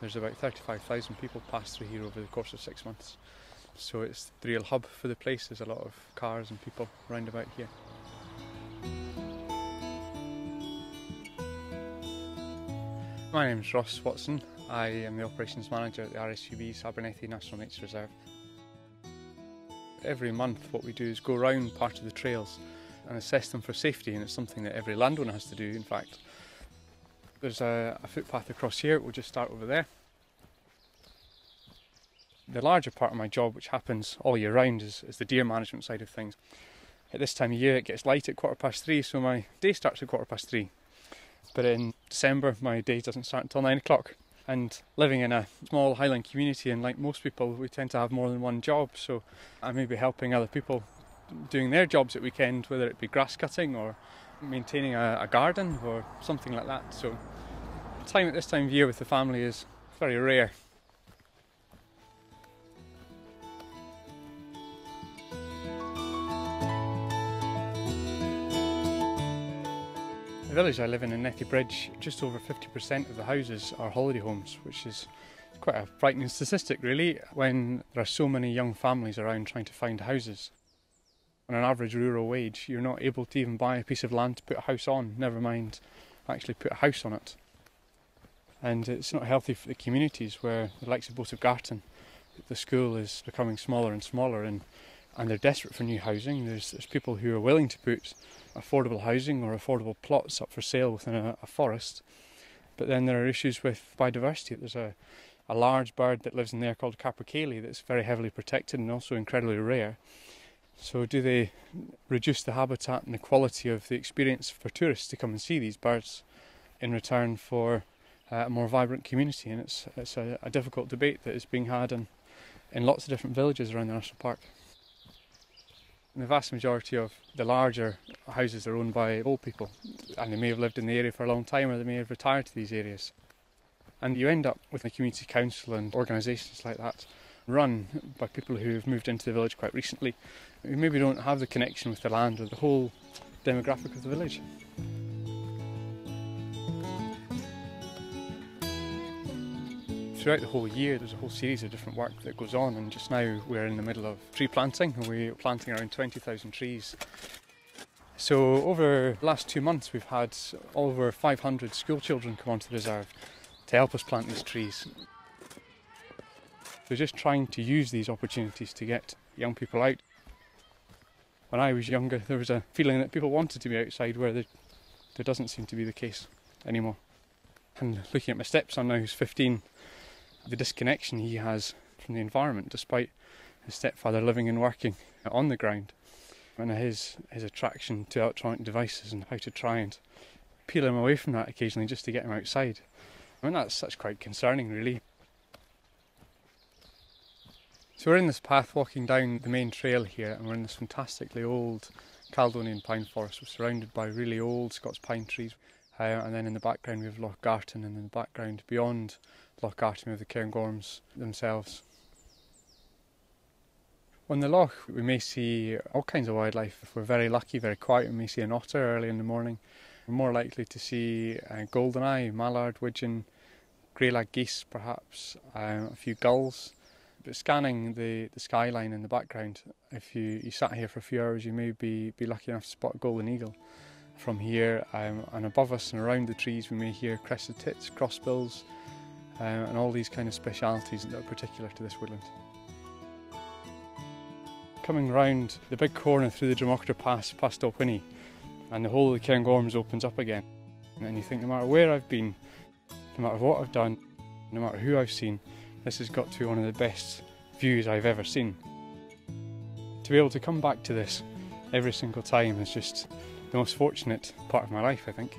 There's about 35,000 people pass through here over the course of six months. So it's the real hub for the place. There's a lot of cars and people round about here. My name is Ross Watson. I am the operations manager at the RSPB Abernethy National Nature Reserve. Every month what we do is go around part of the trails and assess them for safety and it's something that every landowner has to do in fact. There's a, a footpath across here, we'll just start over there. The larger part of my job, which happens all year round, is, is the deer management side of things. At this time of year, it gets light at quarter past three, so my day starts at quarter past three. But in December, my day doesn't start until nine o'clock. And living in a small highland community, and like most people, we tend to have more than one job. So I may be helping other people doing their jobs at weekend, whether it be grass cutting or maintaining a, a garden or something like that. So time at this time of year with the family is very rare. The village I live in in Nethy Bridge, just over 50% of the houses are holiday homes, which is quite a frightening statistic really when there are so many young families around trying to find houses. On an average rural wage, you're not able to even buy a piece of land to put a house on, never mind actually put a house on it. And it's not healthy for the communities where the likes of Boat of Garten, the school is becoming smaller and smaller and and they're desperate for new housing. There's, there's people who are willing to put affordable housing or affordable plots up for sale within a, a forest. But then there are issues with biodiversity. There's a, a large bird that lives in there called capercaillie that's very heavily protected and also incredibly rare. So, do they reduce the habitat and the quality of the experience for tourists to come and see these birds in return for uh, a more vibrant community? And it's, it's a, a difficult debate that is being had in, in lots of different villages around the national park the vast majority of the larger houses are owned by old people and they may have lived in the area for a long time or they may have retired to these areas. And you end up with a community council and organisations like that run by people who have moved into the village quite recently who maybe don't have the connection with the land or the whole demographic of the village. throughout the whole year, there's a whole series of different work that goes on, and just now we're in the middle of tree planting, and we're planting around 20,000 trees. So, over the last two months, we've had over 500 school children come onto the reserve to help us plant these trees. We're just trying to use these opportunities to get young people out. When I was younger, there was a feeling that people wanted to be outside where there doesn't seem to be the case anymore. And looking at my stepson now, who's 15, the disconnection he has from the environment, despite his stepfather living and working on the ground, and his his attraction to electronic devices and how to try and peel him away from that occasionally just to get him outside. I mean that's that's quite concerning, really. So we're in this path walking down the main trail here, and we're in this fantastically old Caledonian pine forest. We're surrounded by really old Scots pine trees, uh, and then in the background we have Loch Garten and in the background beyond Loch Garten of the Cairngorms themselves. On the loch, we may see all kinds of wildlife. If we're very lucky, very quiet, we may see an otter early in the morning. We're more likely to see uh, goldeneye, mallard, widgeon, greylag geese, perhaps, um, a few gulls. But scanning the, the skyline in the background, if you, you sat here for a few hours, you may be, be lucky enough to spot a golden eagle. From here um, and above us and around the trees, we may hear crested tits, crossbills, uh, and all these kind of specialities that are particular to this woodland. Coming round the big corner through the Drumochter Pass past Dalwhinnie and the whole of the Cairngorms opens up again. And you think no matter where I've been, no matter what I've done, no matter who I've seen, this has got to be one of the best views I've ever seen. To be able to come back to this every single time is just the most fortunate part of my life, I think.